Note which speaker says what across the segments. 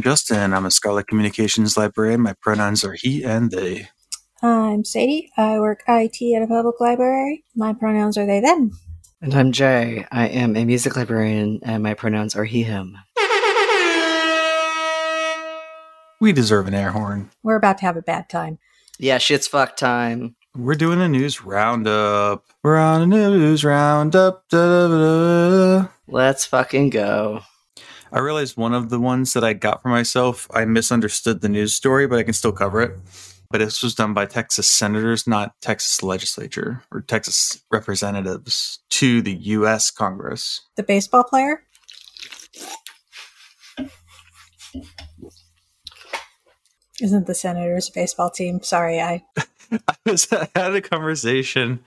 Speaker 1: I'm Justin. I'm a Scholarly Communications librarian. My pronouns are he and they.
Speaker 2: I'm Sadie. I work IT at a public library. My pronouns are they, them.
Speaker 3: And I'm Jay. I am a music librarian, and my pronouns are he, him.
Speaker 1: We deserve an air horn.
Speaker 2: We're about to have a bad time.
Speaker 3: Yeah, shit's fuck time.
Speaker 1: We're doing a news roundup. We're on a news roundup. Da, da, da,
Speaker 3: Let's fucking go.
Speaker 1: I realized one of the ones that I got for myself, I misunderstood the news story, but I can still cover it. But this was done by Texas senators, not Texas legislature or Texas representatives to the U.S. Congress.
Speaker 2: The baseball player? Isn't the Senators baseball team? Sorry, I.
Speaker 1: I was I had a conversation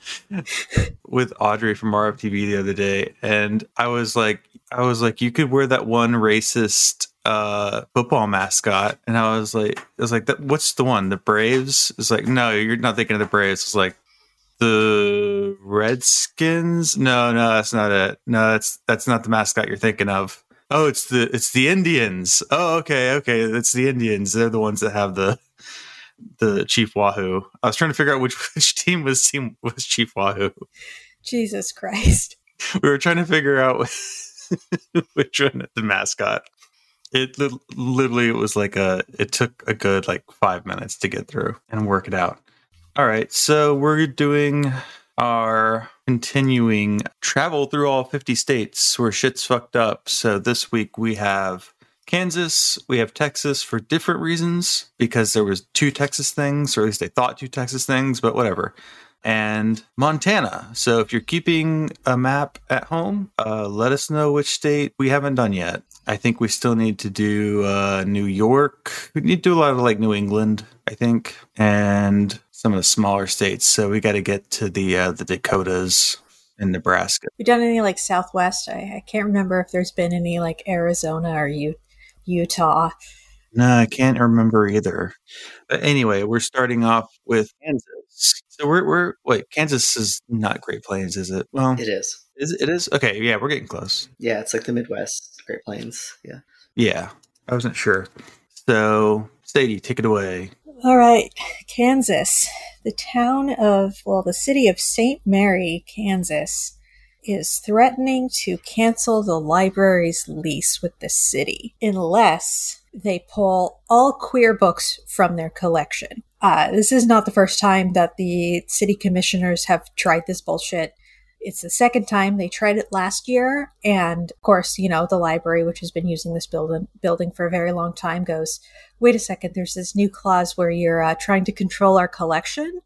Speaker 1: with Audrey from RFTV the other day, and I was like, I was like, you could wear that one racist uh football mascot, and I was like, I was like, that, what's the one? The Braves? It's like, no, you're not thinking of the Braves. It's like the Redskins. No, no, that's not it. No, that's that's not the mascot you're thinking of. Oh, it's the it's the Indians. Oh, okay, okay, it's the Indians. They're the ones that have the the Chief Wahoo. I was trying to figure out which which team was team was Chief Wahoo.
Speaker 2: Jesus Christ.
Speaker 1: We were trying to figure out which one the mascot. It li- literally it was like a it took a good like 5 minutes to get through and work it out. All right, so we're doing our continuing travel through all 50 states where shit's fucked up. So this week we have Kansas, we have Texas for different reasons because there was two Texas things, or at least they thought two Texas things, but whatever. And Montana. So if you're keeping a map at home, uh, let us know which state we haven't done yet. I think we still need to do uh, New York. We need to do a lot of like New England, I think, and some of the smaller states. So we got to get to the uh, the Dakotas and Nebraska.
Speaker 2: We done any like Southwest? I, I can't remember if there's been any like Arizona or U- Utah.
Speaker 1: No, I can't remember either. But anyway, we're starting off with Kansas. So we're we're wait, Kansas is not Great Plains, is it? Well,
Speaker 3: It is.
Speaker 1: is it, it is okay. Yeah, we're getting close.
Speaker 3: Yeah, it's like the Midwest, Great Plains. Yeah.
Speaker 1: Yeah, I wasn't sure. So, Sadie, take it away.
Speaker 2: All right, Kansas. The town of, well, the city of St. Mary, Kansas, is threatening to cancel the library's lease with the city unless they pull all queer books from their collection. Uh, this is not the first time that the city commissioners have tried this bullshit. It's the second time they tried it last year, and of course, you know the library, which has been using this building building for a very long time, goes, "Wait a second, there's this new clause where you're uh, trying to control our collection,"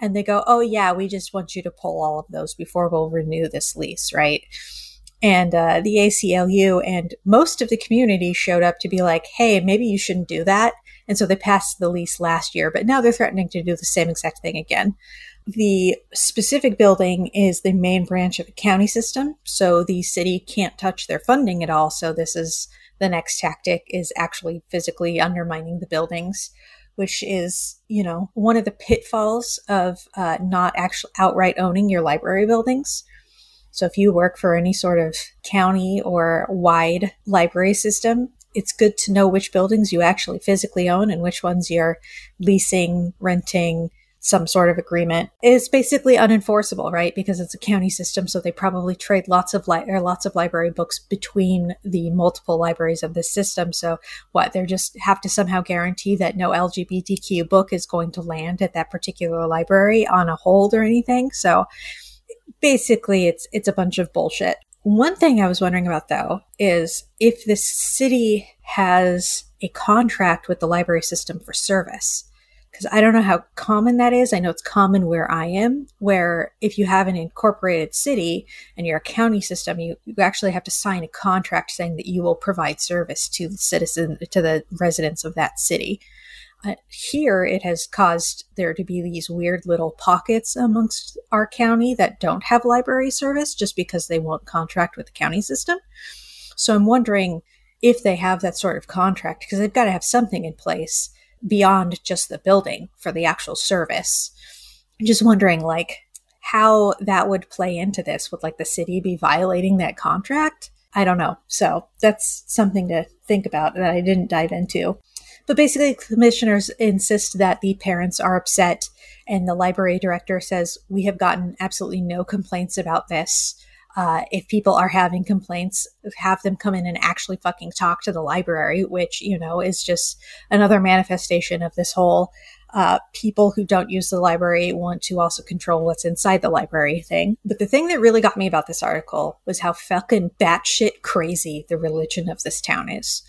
Speaker 2: and they go, "Oh yeah, we just want you to pull all of those before we'll renew this lease, right?" And uh, the ACLU and most of the community showed up to be like, "Hey, maybe you shouldn't do that." And so they passed the lease last year, but now they're threatening to do the same exact thing again. The specific building is the main branch of the county system, so the city can't touch their funding at all. So this is the next tactic is actually physically undermining the buildings, which is, you know, one of the pitfalls of uh, not actually outright owning your library buildings. So if you work for any sort of county or wide library system, it's good to know which buildings you actually physically own and which ones you're leasing, renting, some sort of agreement. It's basically unenforceable, right? Because it's a county system, so they probably trade lots of li- or lots of library books between the multiple libraries of this system. So what? They just have to somehow guarantee that no LGBTQ book is going to land at that particular library on a hold or anything. So basically it's it's a bunch of bullshit. One thing I was wondering about though is if this city has a contract with the library system for service. Because I don't know how common that is. I know it's common where I am, where if you have an incorporated city and you're a county system, you, you actually have to sign a contract saying that you will provide service to the citizen, to the residents of that city. Here, it has caused there to be these weird little pockets amongst our county that don't have library service just because they won't contract with the county system. So I'm wondering if they have that sort of contract because they've got to have something in place beyond just the building for the actual service. I'm just wondering, like, how that would play into this. Would like the city be violating that contract? I don't know. So that's something to think about that I didn't dive into. But basically, commissioners insist that the parents are upset, and the library director says, We have gotten absolutely no complaints about this. Uh, if people are having complaints, have them come in and actually fucking talk to the library, which, you know, is just another manifestation of this whole uh, people who don't use the library want to also control what's inside the library thing. But the thing that really got me about this article was how fucking batshit crazy the religion of this town is.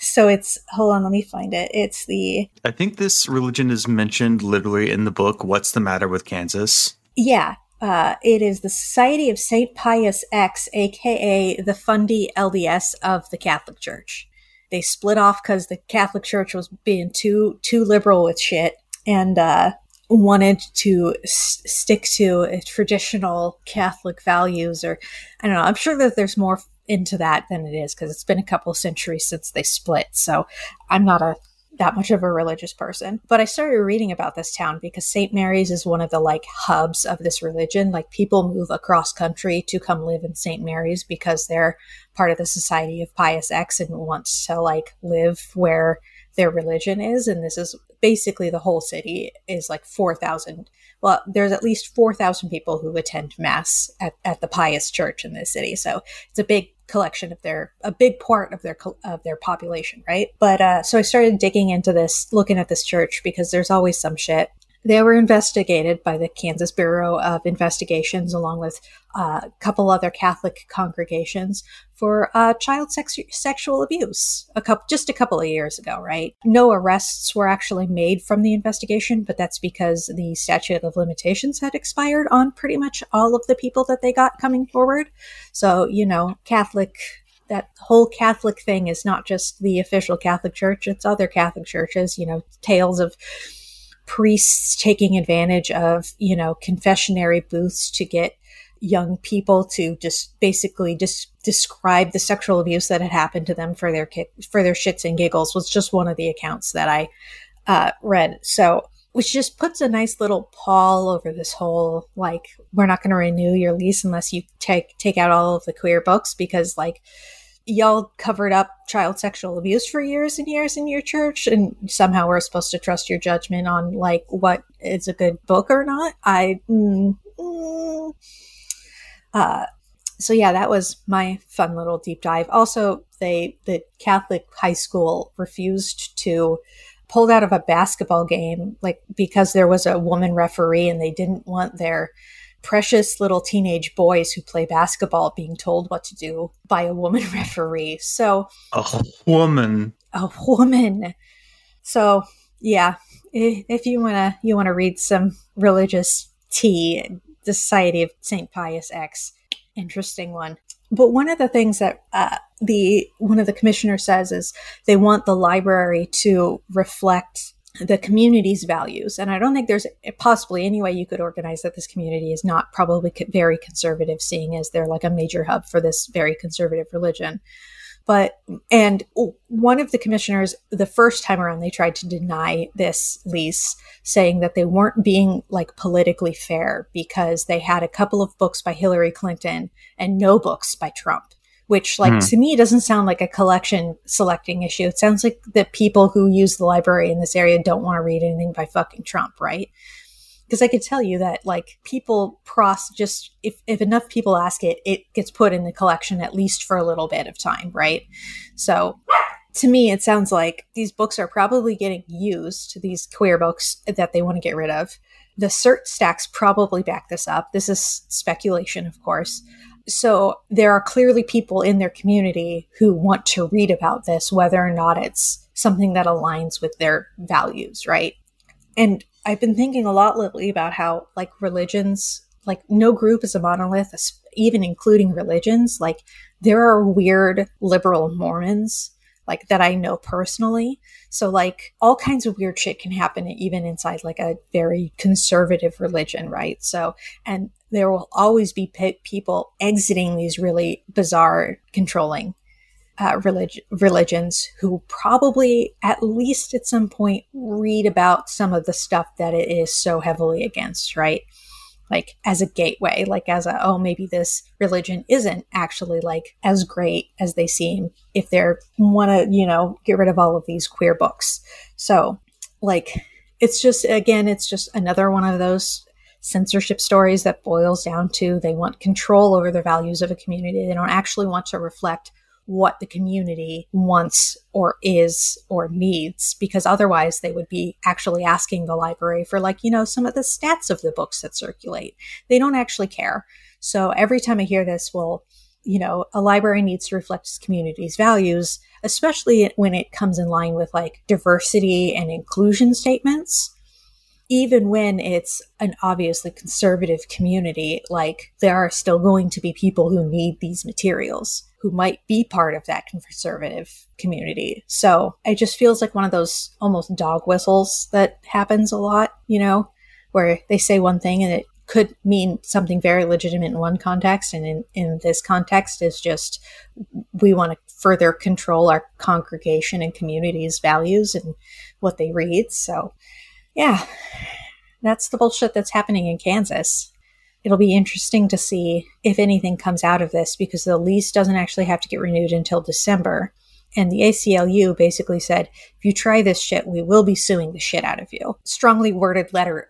Speaker 2: So it's hold on, let me find it. It's the
Speaker 1: I think this religion is mentioned literally in the book. What's the matter with Kansas?
Speaker 2: yeah. Uh, it is the Society of Saint Pius X, aka the Fundy LDS of the Catholic Church. They split off because the Catholic Church was being too too liberal with shit and uh, wanted to s- stick to traditional Catholic values. Or I don't know. I'm sure that there's more into that than it is because it's been a couple of centuries since they split. So I'm not a that much of a religious person. But I started reading about this town because St. Mary's is one of the like hubs of this religion. Like people move across country to come live in St. Mary's because they're part of the Society of Pius X and want to like live where their religion is. And this is basically the whole city is like 4,000. Well, there's at least 4,000 people who attend mass at, at the Pius church in this city. So it's a big collection of their a big part of their of their population, right? But uh, so I started digging into this, looking at this church because there's always some shit. They were investigated by the Kansas Bureau of Investigations, along with uh, a couple other Catholic congregations, for uh, child sex- sexual abuse. A couple, just a couple of years ago, right? No arrests were actually made from the investigation, but that's because the statute of limitations had expired on pretty much all of the people that they got coming forward. So you know, Catholic that whole Catholic thing is not just the official Catholic Church, it's other Catholic churches, you know, tales of priests taking advantage of, you know, confessionary booths to get young people to just basically just describe the sexual abuse that had happened to them for their for their shits and giggles was just one of the accounts that I uh, read. So, which just puts a nice little pall over this whole like we're not going to renew your lease unless you take take out all of the queer books because like y'all covered up child sexual abuse for years and years in your church and somehow we're supposed to trust your judgment on like what is a good book or not? I mm, mm, uh, so yeah that was my fun little deep dive. Also they the catholic high school refused to pulled out of a basketball game like because there was a woman referee and they didn't want their precious little teenage boys who play basketball being told what to do by a woman referee. So
Speaker 1: a woman,
Speaker 2: a woman. So yeah, if you wanna you wanna read some religious tea, the Society of Saint Pius X, interesting one. But one of the things that uh, the one of the commissioners says is they want the library to reflect the community's values. And I don't think there's possibly any way you could organize that this community is not probably very conservative, seeing as they're like a major hub for this very conservative religion. But, and one of the commissioners, the first time around, they tried to deny this lease, saying that they weren't being like politically fair because they had a couple of books by Hillary Clinton and no books by Trump which like mm. to me doesn't sound like a collection selecting issue. It sounds like the people who use the library in this area don't want to read anything by fucking Trump, right? Because I could tell you that like people pros just if if enough people ask it, it gets put in the collection at least for a little bit of time, right? So to me, it sounds like these books are probably getting used, these queer books that they want to get rid of. The circ stats probably back this up. This is speculation, of course. So there are clearly people in their community who want to read about this, whether or not it's something that aligns with their values, right? And I've been thinking a lot lately about how, like, religions, like, no group is a monolith, even including religions. Like, there are weird liberal Mormons like that I know personally. So like all kinds of weird shit can happen even inside like a very conservative religion, right? So and there will always be pe- people exiting these really bizarre controlling uh, relig- religions who probably at least at some point read about some of the stuff that it is so heavily against, right? like as a gateway, like as a, oh, maybe this religion isn't actually like as great as they seem if they're want to, you know, get rid of all of these queer books. So, like, it's just, again, it's just another one of those censorship stories that boils down to they want control over the values of a community. They don't actually want to reflect what the community wants or is or needs because otherwise they would be actually asking the library for like you know some of the stats of the books that circulate. They don't actually care. So every time i hear this well you know a library needs to reflect its community's values especially when it comes in line with like diversity and inclusion statements even when it's an obviously conservative community, like there are still going to be people who need these materials who might be part of that conservative community. So it just feels like one of those almost dog whistles that happens a lot, you know, where they say one thing and it could mean something very legitimate in one context and in, in this context is just we want to further control our congregation and community's values and what they read. So yeah, that's the bullshit that's happening in Kansas. It'll be interesting to see if anything comes out of this because the lease doesn't actually have to get renewed until December. And the ACLU basically said, if you try this shit, we will be suing the shit out of you. Strongly worded letter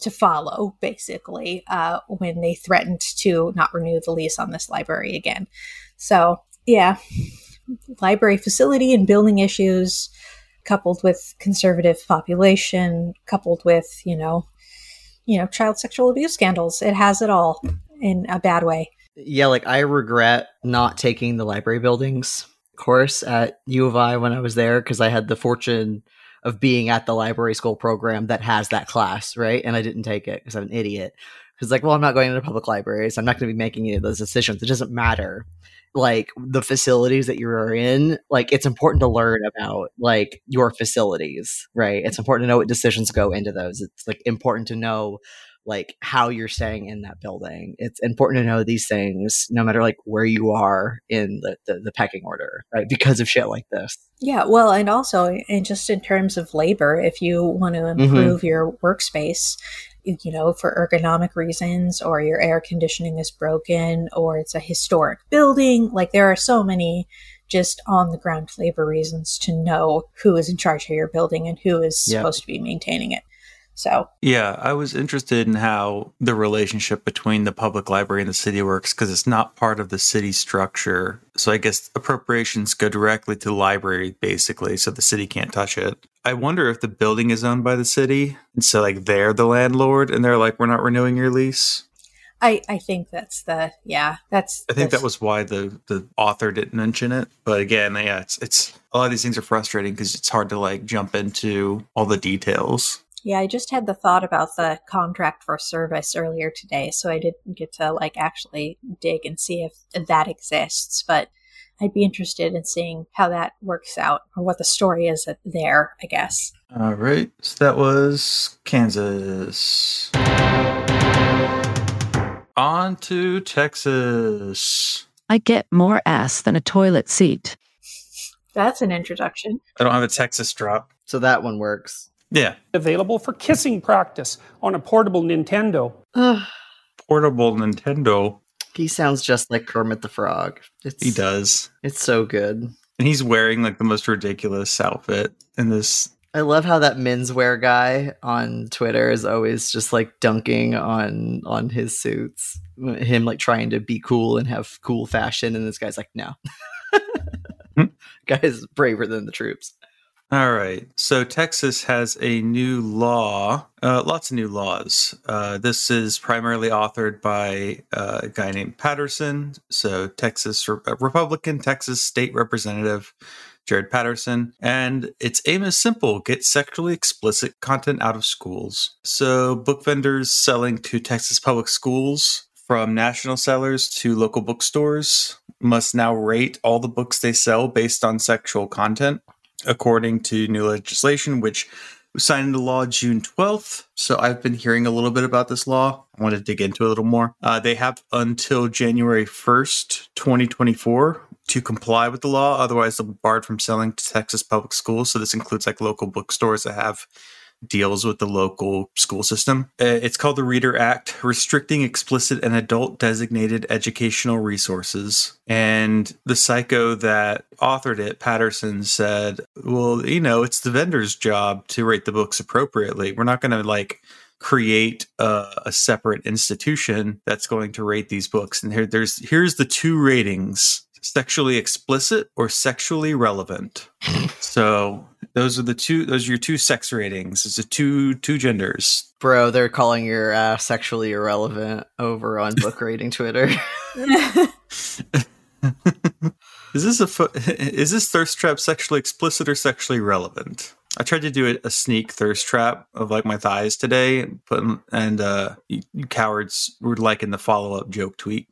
Speaker 2: to follow, basically, uh, when they threatened to not renew the lease on this library again. So, yeah, library facility and building issues coupled with conservative population, coupled with, you know, you know, child sexual abuse scandals. It has it all in a bad way.
Speaker 3: Yeah, like I regret not taking the library buildings course at U of I when I was there because I had the fortune of being at the library school program that has that class, right? And I didn't take it because I'm an idiot. Because like, well, I'm not going into public libraries. I'm not going to be making any of those decisions. It doesn't matter like the facilities that you're in like it's important to learn about like your facilities right it's important to know what decisions go into those it's like important to know like how you're staying in that building it's important to know these things no matter like where you are in the, the, the pecking order right because of shit like this
Speaker 2: yeah well and also and just in terms of labor if you want to mm-hmm. improve mm-hmm. your workspace you know, for ergonomic reasons, or your air conditioning is broken, or it's a historic building. Like there are so many just on the ground labor reasons to know who is in charge of your building and who is yep. supposed to be maintaining it. So,
Speaker 1: yeah, I was interested in how the relationship between the public library and the city works because it's not part of the city structure. So, I guess appropriations go directly to the library basically, so the city can't touch it. I wonder if the building is owned by the city. And so, like, they're the landlord and they're like, we're not renewing your lease.
Speaker 2: I, I think that's the yeah that's
Speaker 1: I think that was why the the author didn't mention it but again yeah it's it's a lot of these things are frustrating because it's hard to like jump into all the details
Speaker 2: yeah, I just had the thought about the contract for service earlier today, so I didn't get to like actually dig and see if that exists, but I'd be interested in seeing how that works out or what the story is there, I guess.
Speaker 1: All right. So that was Kansas. On to Texas.
Speaker 4: I get more ass than a toilet seat.
Speaker 2: That's an introduction.
Speaker 1: I don't have a Texas drop.
Speaker 3: So that one works.
Speaker 1: Yeah.
Speaker 5: Available for kissing practice on a portable Nintendo.
Speaker 1: portable Nintendo.
Speaker 3: He sounds just like Kermit the Frog.
Speaker 1: It's, he does.
Speaker 3: It's so good.
Speaker 1: And he's wearing like the most ridiculous outfit in this.
Speaker 3: I love how that menswear guy on Twitter is always just like dunking on on his suits. Him like trying to be cool and have cool fashion, and this guy's like, no. Hmm. Guy's braver than the troops.
Speaker 1: All right. So Texas has a new law, uh, lots of new laws. Uh, this is primarily authored by uh, a guy named Patterson. So Texas Re- uh, Republican Texas State Representative Jared Patterson. And its aim is simple get sexually explicit content out of schools. So book vendors selling to Texas public schools from national sellers to local bookstores must now rate all the books they sell based on sexual content according to new legislation, which was signed into law June 12th. So I've been hearing a little bit about this law. I want to dig into it a little more. Uh, they have until January 1st, 2024 to comply with the law. Otherwise, they'll be barred from selling to Texas public schools. So this includes like local bookstores that have deals with the local school system. Uh, It's called the Reader Act, restricting explicit and adult designated educational resources. And the psycho that authored it, Patterson, said, Well, you know, it's the vendor's job to rate the books appropriately. We're not going to like create a, a separate institution that's going to rate these books. And here, there's here's the two ratings: sexually explicit or sexually relevant. so those are the two. Those are your two sex ratings. It's the two two genders.
Speaker 3: Bro, they're calling your uh, sexually irrelevant over on book rating Twitter.
Speaker 1: Is this a fo- is this thirst trap sexually explicit or sexually relevant? I tried to do a, a sneak thirst trap of like my thighs today, but and uh, you, you cowards were liking the follow up joke tweet.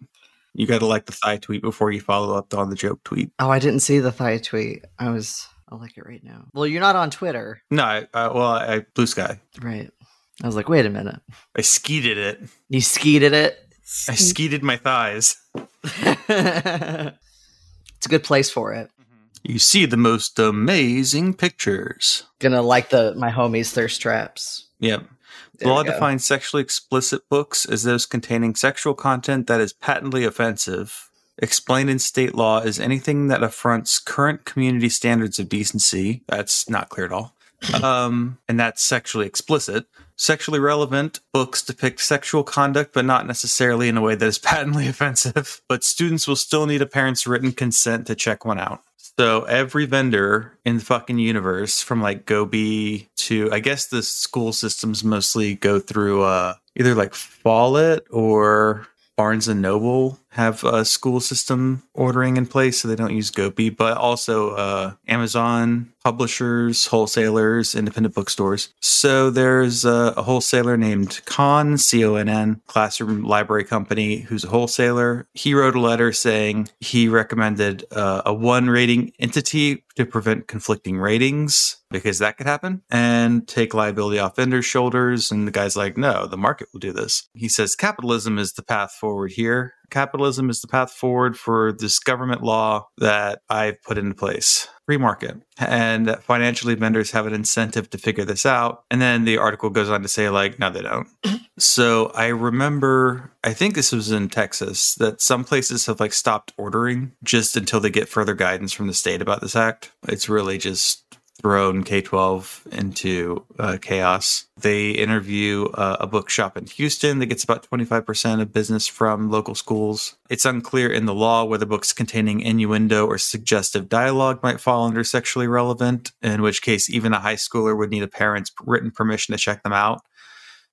Speaker 1: You got to like the thigh tweet before you follow up on the joke tweet.
Speaker 3: oh, I didn't see the thigh tweet. I was. I'll like it right now. Well, you're not on Twitter,
Speaker 1: No, I, I, well, I blue sky.
Speaker 3: right? I was like, wait a minute.
Speaker 1: I skeeted it.
Speaker 3: You skeeted it.
Speaker 1: I skeeted my thighs.
Speaker 3: it's a good place for it.
Speaker 1: You see the most amazing pictures.
Speaker 3: Gonna like the my homies thirst traps.
Speaker 1: Yep.
Speaker 3: There
Speaker 1: Law defines sexually explicit books as those containing sexual content that is patently offensive. Explained in state law as anything that affronts current community standards of decency. That's not clear at all. Um, and that's sexually explicit. Sexually relevant books depict sexual conduct, but not necessarily in a way that is patently offensive. But students will still need a parent's written consent to check one out. So every vendor in the fucking universe, from like Gobi to I guess the school systems mostly go through uh either like Follett or Barnes and Noble have a school system ordering in place, so they don't use Gobi, but also uh, Amazon publishers, wholesalers, independent bookstores. So there's a, a wholesaler named Con C O N N Classroom Library Company, who's a wholesaler. He wrote a letter saying he recommended uh, a one rating entity to prevent conflicting ratings because that could happen and take liability off vendors' shoulders. And the guy's like, no, the market will do this. He says capitalism is the path forward here. Capitalism is the path forward for this government law that I've put into place. Free market. And that financially, vendors have an incentive to figure this out. And then the article goes on to say, like, no, they don't. So I remember, I think this was in Texas, that some places have like stopped ordering just until they get further guidance from the state about this act. It's really just thrown K 12 into uh, chaos. They interview uh, a bookshop in Houston that gets about 25% of business from local schools. It's unclear in the law whether books containing innuendo or suggestive dialogue might fall under sexually relevant, in which case, even a high schooler would need a parent's written permission to check them out.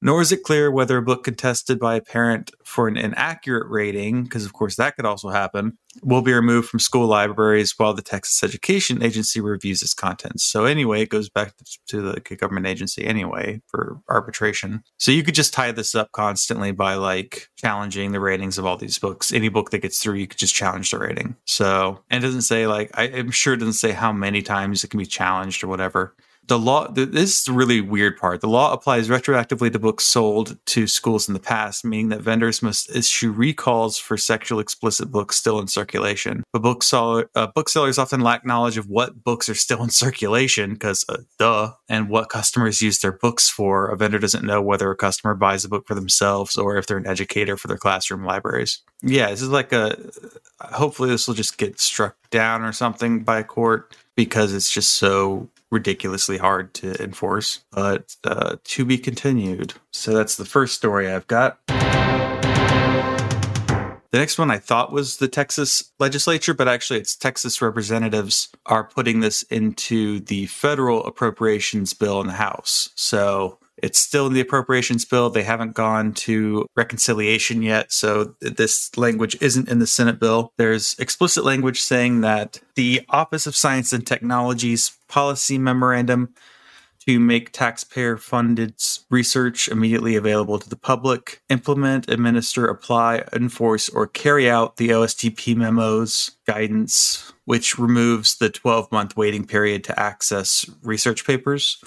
Speaker 1: Nor is it clear whether a book contested by a parent for an inaccurate rating, because of course that could also happen, will be removed from school libraries while the Texas Education Agency reviews its contents. So, anyway, it goes back to the government agency anyway for arbitration. So, you could just tie this up constantly by like challenging the ratings of all these books. Any book that gets through, you could just challenge the rating. So, and it doesn't say like, I, I'm sure it doesn't say how many times it can be challenged or whatever the law th- this is the really weird part. The law applies retroactively to books sold to schools in the past meaning that vendors must issue recalls for sexual explicit books still in circulation. But bookseller, uh, booksellers often lack knowledge of what books are still in circulation because uh, duh and what customers use their books for. A vendor doesn't know whether a customer buys a book for themselves or if they're an educator for their classroom libraries. Yeah this is like a hopefully this will just get struck down or something by a court because it's just so ridiculously hard to enforce. But uh, to be continued. So that's the first story I've got. The next one I thought was the Texas legislature, but actually it's Texas representatives are putting this into the federal appropriations bill in the House. So it's still in the appropriations bill. They haven't gone to reconciliation yet. So this language isn't in the Senate bill. There's explicit language saying that the Office of Science and Technology's policy memorandum to make taxpayer funded research immediately available to the public, implement, administer, apply, enforce, or carry out the OSTP memos guidance, which removes the 12 month waiting period to access research papers.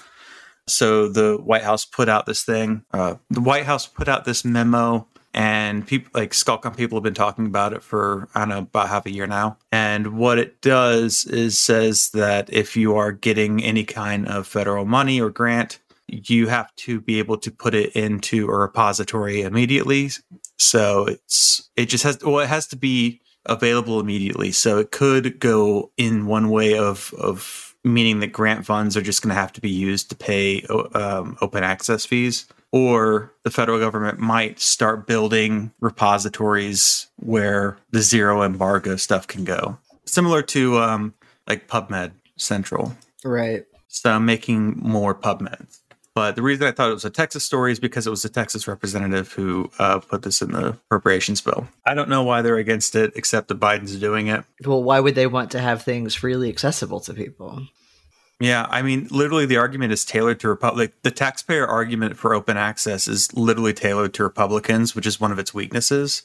Speaker 1: So the White House put out this thing. Uh, the White House put out this memo, and people like ScholComm people have been talking about it for I don't know about half a year now. And what it does is says that if you are getting any kind of federal money or grant, you have to be able to put it into a repository immediately. So it's it just has well, it has to be available immediately. So it could go in one way of of meaning that grant funds are just going to have to be used to pay um, open access fees, or the federal government might start building repositories where the zero embargo stuff can go, similar to um, like PubMed Central.
Speaker 3: Right.
Speaker 1: So I'm making more PubMeds. But the reason I thought it was a Texas story is because it was a Texas representative who uh, put this in the appropriations bill. I don't know why they're against it, except that Biden's doing it.
Speaker 3: Well, why would they want to have things freely accessible to people?
Speaker 1: Yeah, I mean, literally, the argument is tailored to Republic. The taxpayer argument for open access is literally tailored to Republicans, which is one of its weaknesses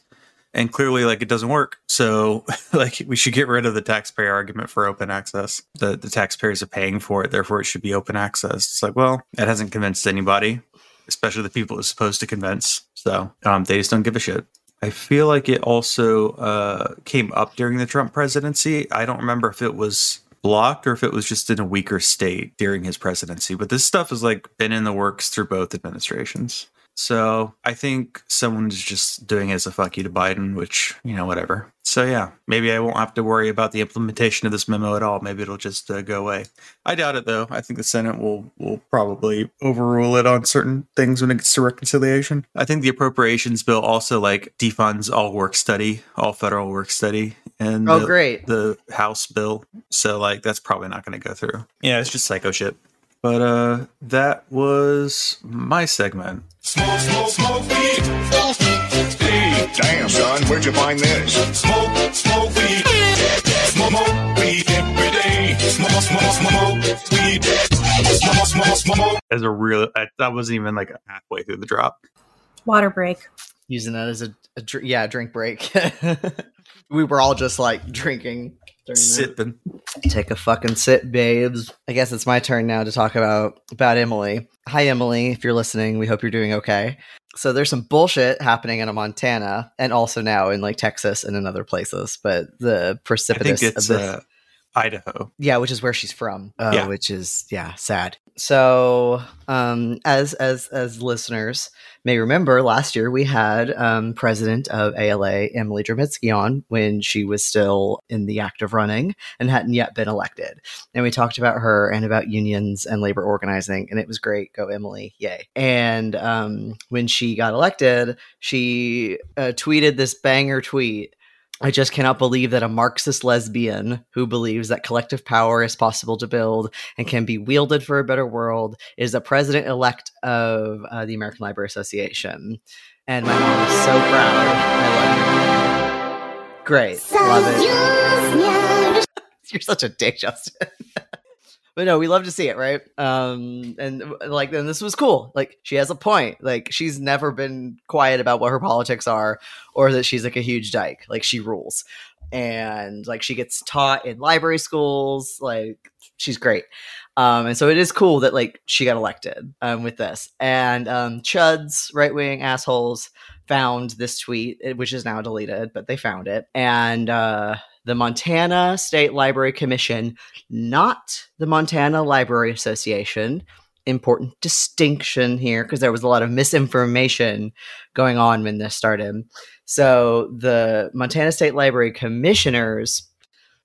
Speaker 1: and clearly like it doesn't work. So like we should get rid of the taxpayer argument for open access. The the taxpayers are paying for it therefore it should be open access. It's like well that hasn't convinced anybody especially the people it's supposed to convince. So um, they just don't give a shit. I feel like it also uh, came up during the trump presidency. I don't remember if it was blocked or if it was just in a weaker state during his presidency but this stuff has like been in the works through both administrations so I think someone's just doing it as a fuck you to Biden, which, you know, whatever. So yeah, maybe I won't have to worry about the implementation of this memo at all. Maybe it'll just uh, go away. I doubt it though. I think the Senate will will probably overrule it on certain things when it gets to reconciliation. I think the appropriations bill also like defunds all work study, all federal work study, and
Speaker 3: oh
Speaker 1: the,
Speaker 3: great,
Speaker 1: the House bill. So like that's probably not going to go through. Yeah, it's just psycho shit. But uh that was my segment.
Speaker 6: Smoke, smoke, smoke weed. Hey, damn, son, where'd you find this? Smoke, smoke weed. Smoke, smoke weed every day. Smoke, smoke, smoke weed. Smoke, smoke, smoke.
Speaker 1: As a real, I, that wasn't even like halfway through the drop.
Speaker 2: Water break.
Speaker 3: using that as a, a dr- yeah drink break. we were all just like drinking. During that.
Speaker 1: Sipping.
Speaker 3: Take a fucking sip, babes. I guess it's my turn now to talk about about Emily. Hi, Emily. If you're listening, we hope you're doing okay. So there's some bullshit happening in Montana, and also now in like Texas and in other places. But the
Speaker 1: I think
Speaker 3: precipitous
Speaker 1: it's
Speaker 3: of this,
Speaker 1: uh, Idaho.
Speaker 3: yeah, which is where she's from. Uh,
Speaker 1: Yeah.
Speaker 3: which is yeah, sad. So, um, as as as listeners may remember, last year we had um, president of ALA Emily Drabinski on when she was still in the act of running and hadn't yet been elected, and we talked about her and about unions and labor organizing, and it was great. Go Emily, yay! And um, when she got elected, she uh, tweeted this banger tweet. I just cannot believe that a Marxist lesbian who believes that collective power is possible to build and can be wielded for a better world is the president elect of uh, the American Library Association. And my mom is so proud. I love you. Great. Love it. You're such a dick, Justin. but no, we love to see it, right? Um, and like, then this was cool. Like, she has a point. Like, she's never been quiet about what her politics are, or that she's like a huge dyke. Like, she rules, and like she gets taught in library schools. Like, she's great. Um, and so it is cool that like she got elected um, with this. And um, Chuds, right wing assholes, found this tweet, eh, which is now deleted, but they found it. And uh, the Montana State Library Commission, not the Montana Library Association. Important distinction here because there was a lot of misinformation going on when this started. So the Montana State Library Commissioners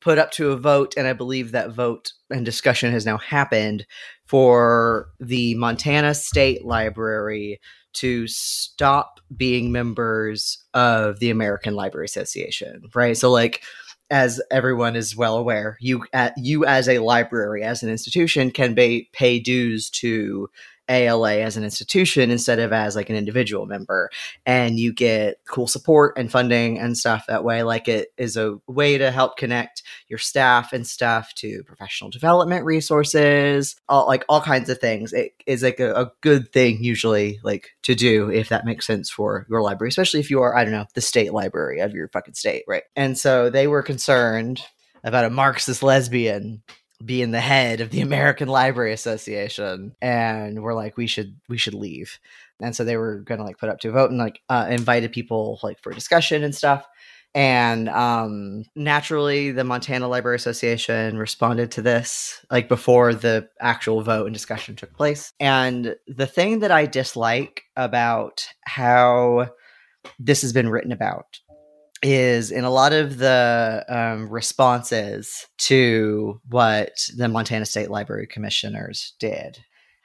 Speaker 3: put up to a vote, and I believe that vote and discussion has now happened for the Montana State Library to stop being members of the American Library Association, right? So, like, as everyone is well aware, you you as a library, as an institution, can pay dues to ALA as an institution instead of as like an individual member, and you get cool support and funding and stuff that way. Like, it is a way to help connect your staff and stuff to professional development resources, all, like all kinds of things. It is like a, a good thing usually like to do if that makes sense for your library, especially if you are, I don't know, the state library of your fucking state, right? And so they were concerned about a Marxist lesbian being the head of the American Library Association and we're like we should we should leave. And so they were going to like put up to a vote and like uh, invited people like for discussion and stuff And um, naturally, the Montana Library Association responded to this like before the actual vote and discussion took place. And the thing that I dislike about how this has been written about is in a lot of the um, responses to what the Montana State Library Commissioners did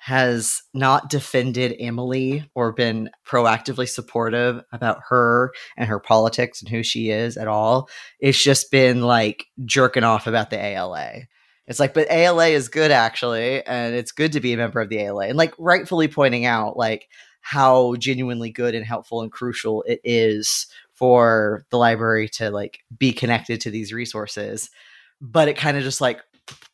Speaker 3: has not defended Emily or been proactively supportive about her and her politics and who she is at all. It's just been like jerking off about the ALA. It's like, but ALA is good actually, and it's good to be a member of the ALA, and like rightfully pointing out like how genuinely good and helpful and crucial it is for the library to like be connected to these resources. But it kind of just like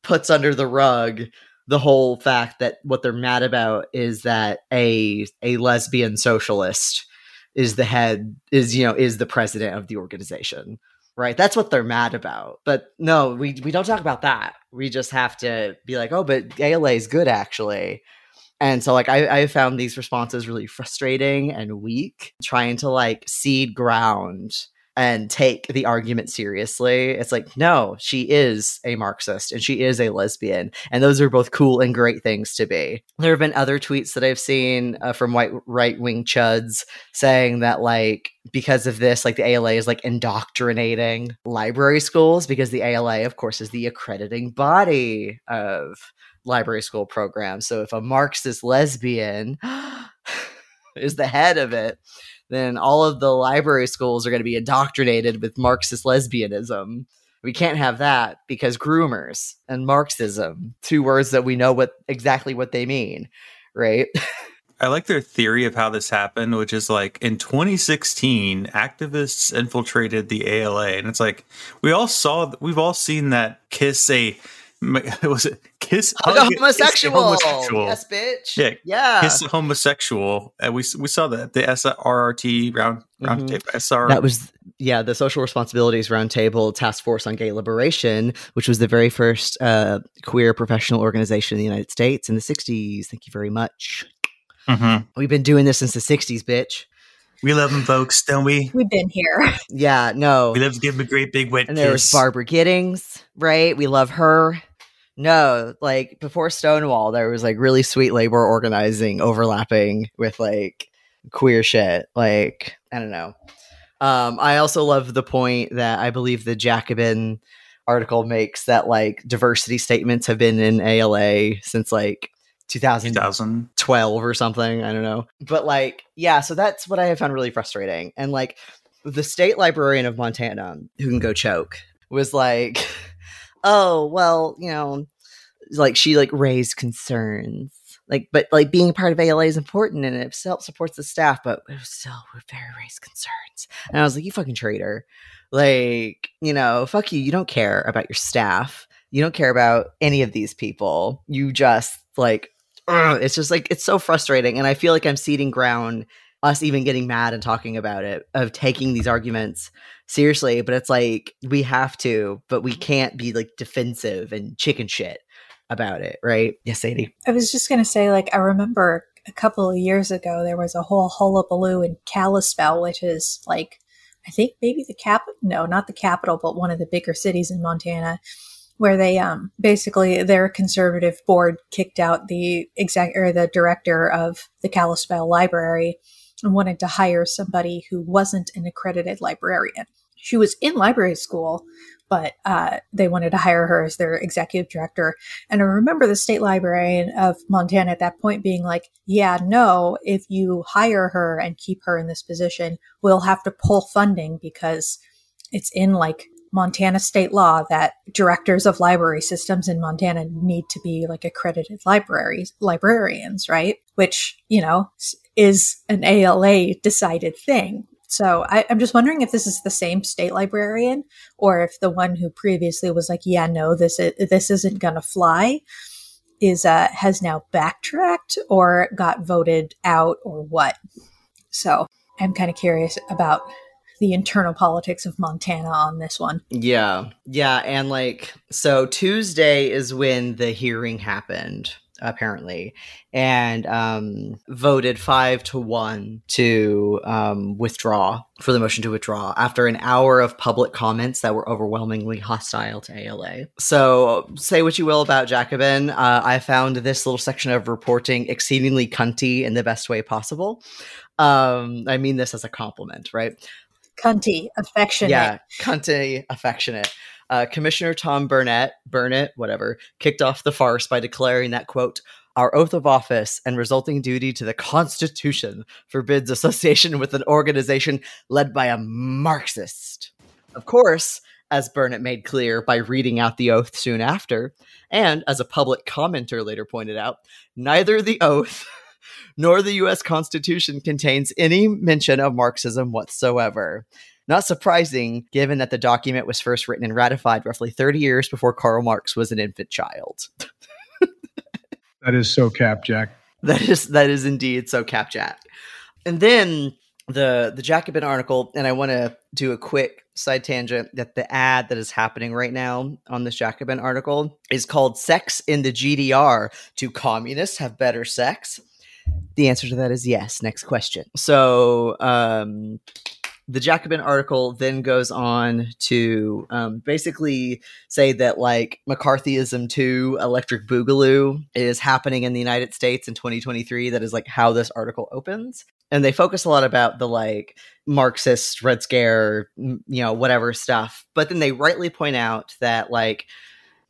Speaker 3: puts under the rug the whole fact that what they're mad about is that a a lesbian socialist is the head is you know is the president of the organization right? That's what they're mad about. But no we we don't talk about that. We just have to be like oh but ala is good actually and so like I, I found these responses really frustrating and weak trying to like seed ground and take the argument seriously. It's like, no, she is a Marxist and she is a lesbian. And those are both cool and great things to be. There have been other tweets that I've seen uh, from white right wing chuds saying that, like, because of this, like the ALA is like indoctrinating library schools because the ALA, of course, is the accrediting body of library school program. So if a Marxist lesbian is the head of it, then all of the library schools are going to be indoctrinated with Marxist lesbianism. We can't have that because groomers and Marxism, two words that we know what exactly what they mean, right?
Speaker 1: I like their theory of how this happened, which is like in 2016, activists infiltrated the ALA, and it's like we all saw, we've all seen that kiss a was it kiss
Speaker 3: Hug a homosexual.
Speaker 1: Kiss homosexual.
Speaker 3: Yes, bitch.
Speaker 1: Yeah,
Speaker 3: Yeah.
Speaker 1: kiss a homosexual. And we we saw that the SRRT round round
Speaker 3: Mhm.
Speaker 1: table SR.
Speaker 3: That was yeah, the Social Responsibilities Roundtable Task Force on Gay Liberation, which was the very first uh, queer professional organization in the United States in the '60s. Thank you very much.
Speaker 1: Mhm.
Speaker 3: We've been doing this since the '60s, bitch.
Speaker 1: We love them, folks, don't we?
Speaker 2: We've been here.
Speaker 3: Yeah, no.
Speaker 1: We love to give them a great big wet
Speaker 3: And there was. Barbara Gittings, right? We love her. No, like before Stonewall, there was like really sweet labor organizing overlapping with like queer shit. Like, I don't know. Um, I also love the point that I believe the Jacobin article makes that like diversity statements have been in ALA since like 2000,
Speaker 1: 2000.
Speaker 3: 12 or something. I don't know. But like, yeah, so that's what I have found really frustrating. And like the state librarian of Montana, who can go choke, was like, oh, well, you know, like she like raised concerns. Like, but like being part of ALA is important and it still supports the staff, but it was still would very raised concerns. And I was like, you fucking traitor. Like, you know, fuck you. You don't care about your staff. You don't care about any of these people. You just like it's just like it's so frustrating and i feel like i'm ceding ground us even getting mad and talking about it of taking these arguments seriously but it's like we have to but we can't be like defensive and chicken shit about it right yes sadie
Speaker 2: I was just going to say, like, I remember a couple of years ago, there was a whole hullabaloo in Kalispell, which is like, I think maybe the cap, no, not the capital, but one of the bigger cities in Montana, where they, um, basically their conservative board kicked out the exec or the director of the Kalispell library and wanted to hire somebody who wasn't an accredited librarian. She was in library school, but uh, they wanted to hire her as their executive director. And I remember the state librarian of Montana at that point being like, yeah, no, if you hire her and keep her in this position, we'll have to pull funding because it's in like Montana state law that directors of library systems in Montana need to be like accredited libraries, librarians, right? Which, you know, is an ALA decided thing. So I, I'm just wondering if this is the same state librarian or if the one who previously was like, yeah, no, this is, this isn't going to fly is uh, has now backtracked or got voted out or what. So I'm kind of curious about the internal politics of Montana on this one.
Speaker 3: yeah yeah and like so tuesday is when the hearing happened apparently, and um, voted five to one to um, withdraw for the motion to withdraw after an hour of public comments that were overwhelmingly hostile to ALA. So, say what you will about Jacobin, uh, I found this little section of reporting exceedingly cunty in the best way possible. Um, I mean this as a compliment, right?
Speaker 2: Cunty, affectionate.
Speaker 3: Yeah, cunty, affectionate. Uh, Commissioner Tom Burnett, Burnett, whatever, kicked off the farce by declaring that, quote, our oath of office and resulting duty to the Constitution forbids association with an organization led by a Marxist. Of course, as Burnett made clear by reading out the oath soon after, and as a public commenter later pointed out, neither the oath nor the US Constitution contains any mention of Marxism whatsoever. Not surprising, given that the document was first written and ratified roughly 30 years before Karl Marx was an infant child.
Speaker 7: That is so cap, Jack.
Speaker 3: That is that is indeed so capjack. And then the the Jacobin article, and I want to do a quick side tangent that the ad that is happening right now on this Jacobin article is called "Sex in the GDR." Do communists have better sex? The answer to that is yes. Next question. So, um, the Jacobin article then goes on to um, basically say that like McCarthyism 2 Electric Boogaloo is happening in the United States in 2023. That is like how this article opens. And they focus a lot about the like Marxist Red Scare, you know, whatever stuff. But then they rightly point out that like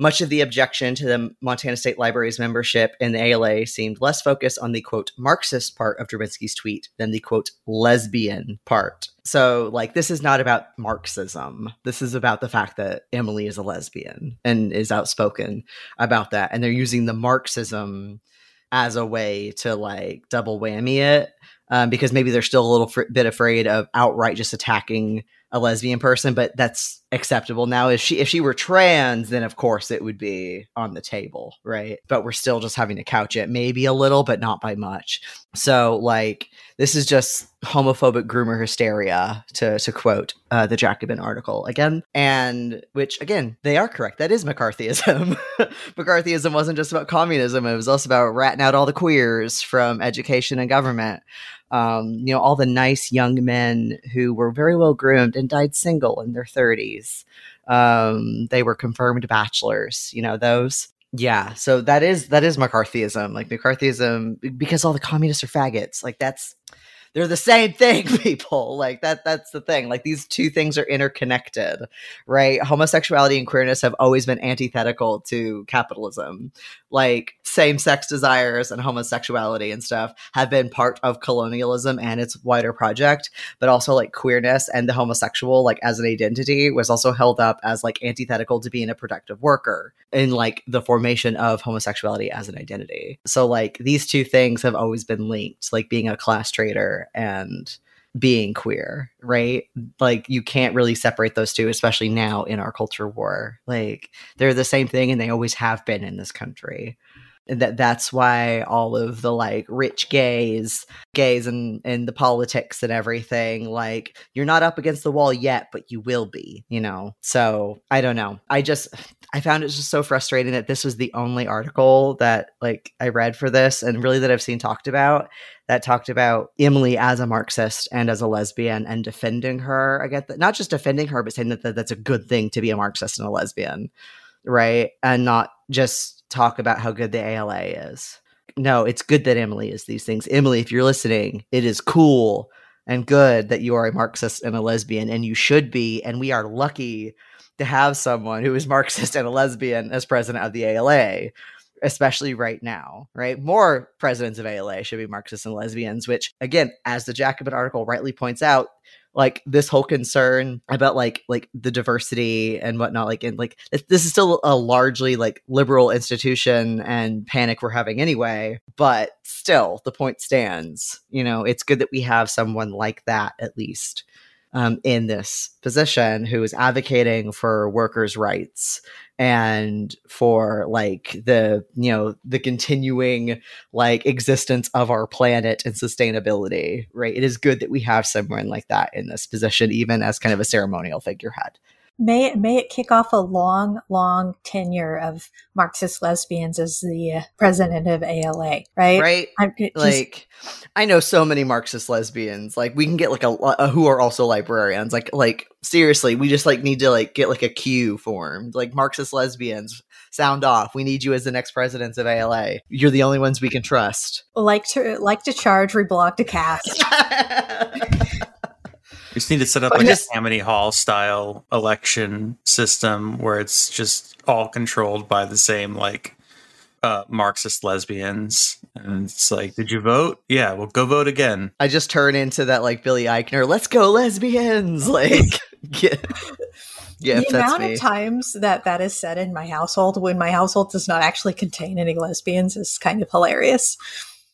Speaker 3: much of the objection to the Montana State Library's membership in the ALA seemed less focused on the quote Marxist part of Drabinski's tweet than the quote lesbian part. So, like, this is not about Marxism. This is about the fact that Emily is a lesbian and is outspoken about that. And they're using the Marxism as a way to like double whammy it um, because maybe they're still a little fr- bit afraid of outright just attacking a lesbian person, but that's acceptable now. If she if she were trans, then of course it would be on the table, right? But we're still just having to couch it maybe a little, but not by much. So like this is just homophobic groomer hysteria to to quote uh, the Jacobin article again, and which again they are correct. That is McCarthyism. McCarthyism wasn't just about communism; it was also about ratting out all the queers from education and government um, you know, all the nice young men who were very well groomed and died single in their 30s. Um, they were confirmed bachelors, you know, those. Yeah, so that is that is McCarthyism, like McCarthyism, because all the communists are faggots. Like that's they're the same thing, people. Like that that's the thing. Like these two things are interconnected, right? Homosexuality and queerness have always been antithetical to capitalism. Like same-sex desires and homosexuality and stuff have been part of colonialism and its wider project, but also like queerness and the homosexual like as an identity was also held up as like antithetical to being a productive worker in like the formation of homosexuality as an identity. So like these two things have always been linked, like being a class traitor and being queer, right? Like you can't really separate those two, especially now in our culture war. Like they're the same thing and they always have been in this country. And that that's why all of the like rich gays, gays and and the politics and everything, like you're not up against the wall yet, but you will be, you know. So I don't know. I just I found it just so frustrating that this was the only article that like I read for this and really that I've seen talked about that talked about Emily as a Marxist and as a lesbian and defending her. I get that not just defending her, but saying that, that that's a good thing to be a Marxist and a lesbian, right? And not just talk about how good the ALA is. No, it's good that Emily is these things. Emily, if you're listening, it is cool and good that you are a Marxist and a lesbian, and you should be. And we are lucky to have someone who is Marxist and a lesbian as president of the ALA, especially right now, right? More presidents of ALA should be Marxists and lesbians, which again, as the Jacobin article rightly points out, like this whole concern about like like the diversity and whatnot like and like this is still a largely like liberal institution and panic we're having anyway but still the point stands you know it's good that we have someone like that at least um, in this position who is advocating for workers' rights and for like the you know the continuing like existence of our planet and sustainability right? It is good that we have someone like that in this position even as kind of a ceremonial figurehead
Speaker 2: may it may it kick off a long, long tenure of Marxist lesbians as the uh, president of ALA, right?
Speaker 3: Right?
Speaker 2: I'm just-
Speaker 3: Like, I know so many Marxist lesbians. Like, we can get like a, a who are also librarians. Like, like seriously, we just like need to like get like a queue formed. Like Marxist lesbians, sound off. We need you as the next presidents of ALA. You're the only ones we can trust.
Speaker 2: like to like to charge, reblog to cast.
Speaker 1: We just need to set up
Speaker 3: But
Speaker 1: like
Speaker 3: just-
Speaker 1: a Tammany Hall style election system where it's just all controlled by the same like uh, Marxist lesbians, and it's like, did you vote? Yeah, well, go vote again.
Speaker 3: I just turn into that like Billy Eichner. Let's go lesbians. Like, yeah, yeah.
Speaker 2: the amount
Speaker 3: me.
Speaker 2: of times that that is said in my household when my household does not actually contain any lesbians is kind of hilarious.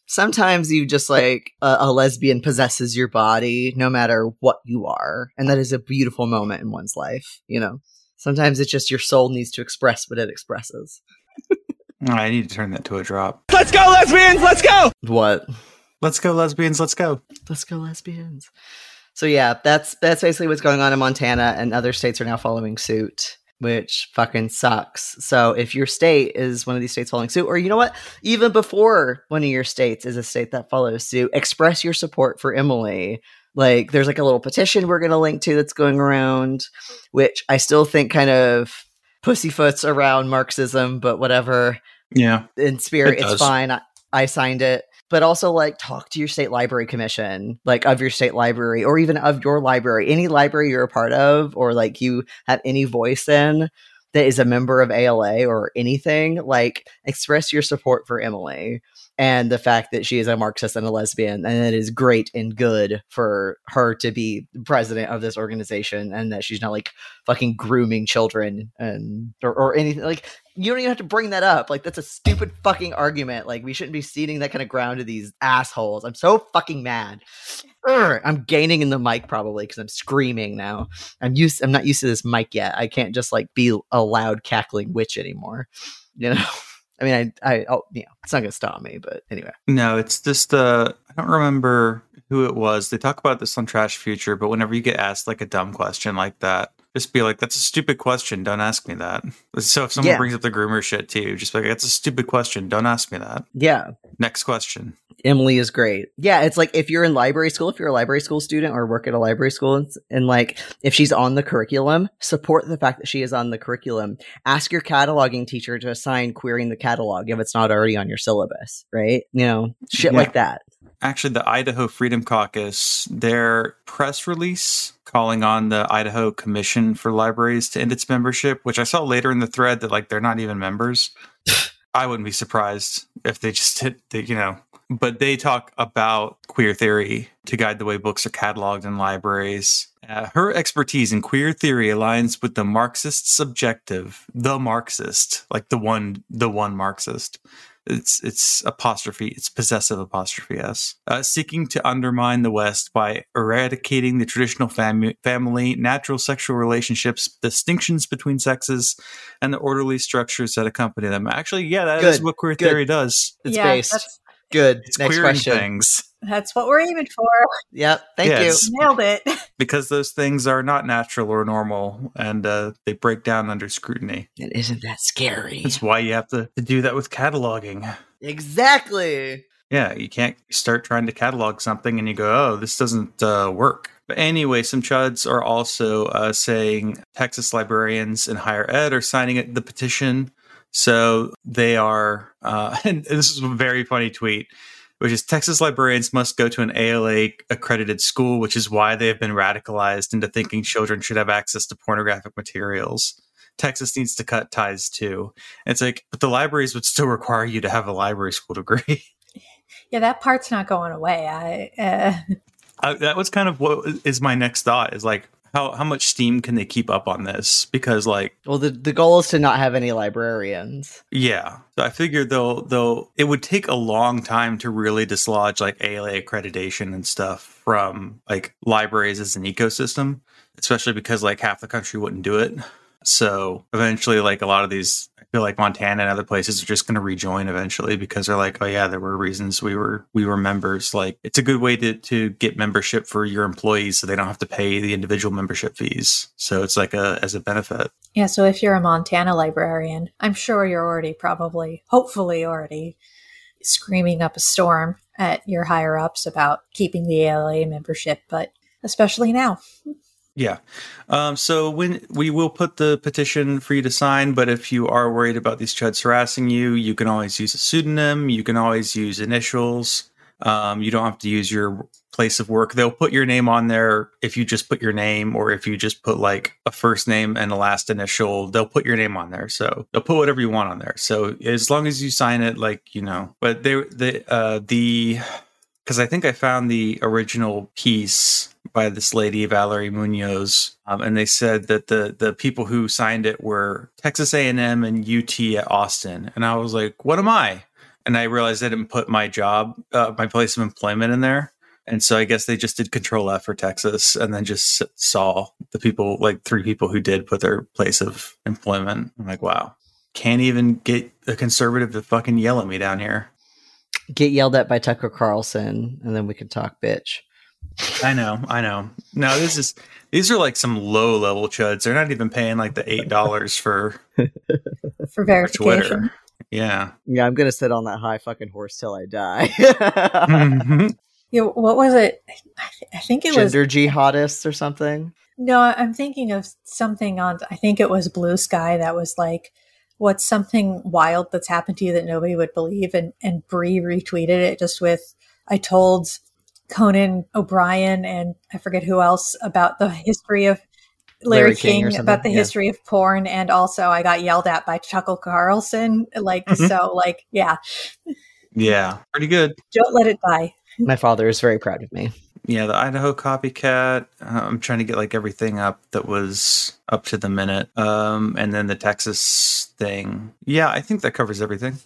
Speaker 3: Sometimes you just like a, a lesbian possesses your body no matter what you are and that is a beautiful moment in one's life you know sometimes it's just your soul needs to express what it expresses
Speaker 1: I need to turn that to a drop.
Speaker 8: Let's go, lesbians! Let's go!
Speaker 3: what
Speaker 1: Let's go, lesbians. Let's go.
Speaker 3: let's go lesbians so yeah that's that's basically what's going on in montana and other states are now following suit which fucking sucks. So if your state is one of these states following suit or you know what? Even before one of your states is a state that follows suit express your support for emily. Like there's like a little petition we're going to link to that's going around which i still think kind of pussyfoots around marxism but whatever.
Speaker 1: Yeah.
Speaker 3: in spirit
Speaker 1: It
Speaker 3: it's fine. I, I signed it but also like talk to your state library commission like of your state library or even of your library any library you're a part of or like you have any voice in that is a member of ala or anything like express your support for emily and the fact that she is a marxist and a lesbian and it is great and good for her to be president of this organization and that she's not like fucking grooming children and or, or anything like you don't even have to bring that up. Like that's a stupid fucking argument. Like we shouldn't be ceding that kind of ground to these assholes. I'm so fucking mad. Urgh. I'm gaining in the mic probably because I'm screaming now. I'm used. I'm not used to this mic yet. I can't just like be a loud cackling witch anymore. You know. I mean, I, I, oh, you know, it's not gonna stop me. But anyway,
Speaker 1: No, it's just uh I don't remember who it was. They talk about this on Trash Future, but whenever you get asked like a dumb question like that, just be like, "That's a stupid question. Don't ask me that." So if someone
Speaker 3: Yeah.
Speaker 1: brings up the groomer shit to you, just be like, "That's a stupid question. Don't ask me that."
Speaker 3: yeah,
Speaker 1: Next question.
Speaker 3: Emily is great. Yeah, it's like if you're in library school, if you're a library school student or work at a library school, and, and like if she's on the curriculum, support the fact that she is on the curriculum. Ask your cataloging teacher to assign Queering the Catalog if it's not already on your syllabus, right? You know, shit
Speaker 1: Yeah.
Speaker 3: like that.
Speaker 1: Actually, the Idaho Freedom Caucus, their press release calling on the Idaho Commission for Libraries to end its membership, which I saw later in the thread that like they're not even members. I wouldn't be surprised if they just hit, they, you know. But they talk about queer theory to guide the way books are cataloged in libraries. Uh, her expertise in queer theory aligns with the Marxist subjective, the Marxist, like the one, the one Marxist it's it's apostrophe it's possessive apostrophe s uh, seeking to undermine the west by eradicating the traditional fam- family natural sexual relationships distinctions between sexes and the orderly structures that accompany them actually yeah that is
Speaker 3: Good,
Speaker 1: what queer
Speaker 3: good.
Speaker 1: theory does
Speaker 3: It's
Speaker 2: yeah,
Speaker 3: based.
Speaker 2: That's,
Speaker 3: Good.
Speaker 1: it's
Speaker 3: Next
Speaker 1: queering
Speaker 3: question.
Speaker 1: things
Speaker 2: that's what we're aiming for.
Speaker 3: Yep. Thank
Speaker 1: Yes.
Speaker 2: Nailed it.
Speaker 1: because those things are not natural or normal and uh, they break down under scrutiny
Speaker 3: you. And isn't that scary?
Speaker 1: that's why you have to, to do that with cataloging
Speaker 3: Exactly.
Speaker 1: Yeah, you can't start trying to catalog something and you go, oh, this doesn't uh, work. But anyway, some chuds are also uh, saying Texas librarians in higher ed are signing it- the petition. So they are, uh, and this is a very funny tweet, which is Texas librarians must go to an ALA accredited school, which is why they have been radicalized into thinking children should have access to pornographic materials. Texas needs to cut ties too. And it's like, but the libraries would still require you to have a library school degree.
Speaker 2: Yeah, that part's not going away. I uh,
Speaker 1: I, that was kind of what is my next thought is like how how much steam can they keep up on this? Because like
Speaker 3: Well, the the goal is to not have any librarians.
Speaker 1: yeah. So i figured they'll they'll it would take a long time to really dislodge like ala accreditation and stuff from like libraries as an ecosystem especially because like half the country wouldn't do it. So eventually like a lot of these feel like Montana and other places are just going to rejoin eventually because they're like, oh yeah, there were reasons we were we were members. Like it's a good way to to get membership for your employees, so they don't have to pay the individual membership fees. So it's like a as a benefit.
Speaker 2: Yeah, so if you're a Montana librarian, I'm sure you're already probably, hopefully, already screaming up a storm at your higher ups about keeping the ALA membership, but especially now.
Speaker 1: Yeah. Um, so when we will put the petition for you to sign, but if you are worried about these chuds harassing you, you can always use a pseudonym. You can always use initials. Um, you don't have to use your place of work. They'll put your name on there if you just put your name, or if you just put like a first name and a last initial. They'll put your name on there. So they'll put whatever you want on there. So as long as you sign it, like you know. But they the uh, the because I think I found the original piece by this lady Valerie Munoz, um, and they said that the the people who signed it were Texas A and M and UT at Austin, and I was like, "What am I?" And I realized I didn't put my job, uh, my place of employment in there, and so I guess they just did Control F for Texas, and then just saw the people, like three people who did put their place of employment. I'm like, wow, can't even get a conservative to fucking yell at me down here.
Speaker 3: Get yelled at by Tucker Carlson, and then we can talk bitch.
Speaker 1: I know, I know. No, this is these are like some low level chuds. They're not even paying like the eight dollars for
Speaker 2: For
Speaker 1: for
Speaker 2: verification.
Speaker 1: Twitter. Yeah.
Speaker 3: Yeah, I'm gonna sit on that high fucking horse till I die.
Speaker 1: Mhm.
Speaker 2: Yeah, what was it? I, th- I think it was.
Speaker 3: Gender jihadists or something.
Speaker 2: No, I'm thinking of something on. I think it was Bluesky that was like, "What's something wild that's happened to you that nobody would believe?" And and Bree retweeted it just with, "I told Conan O'Brien and I forget who else about the history of Larry,
Speaker 3: Larry King
Speaker 2: King, about the
Speaker 3: yeah.
Speaker 2: history of porn, and also I got yelled at by Chuckle Carlson. Like
Speaker 1: Mhm.
Speaker 2: so, like yeah,
Speaker 1: yeah. Pretty good.
Speaker 2: don't let it die."
Speaker 3: My father is very proud of me.
Speaker 1: Yeah, the Idaho copycat. Uh, I'm trying to get like everything up that was up to the minute. Um, and then the Texas thing. Yeah, I think that covers everything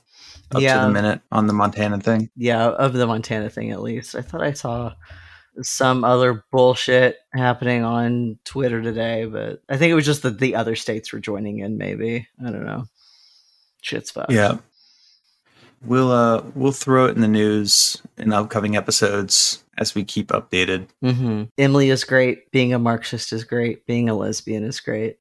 Speaker 1: up to
Speaker 3: Yeah.
Speaker 1: the minute on the Montana thing.
Speaker 3: Yeah, of the Montana thing at least. I thought I saw some other bullshit happening on Twitter today, but I think it was just that the other states were joining in. Maybe I don't know. Shit's fucked.
Speaker 1: Yeah. We'll uh we'll throw it in the news in upcoming episodes as we keep updated.
Speaker 3: hmm Emily is great. Being a Marxist is great. Being a lesbian is great.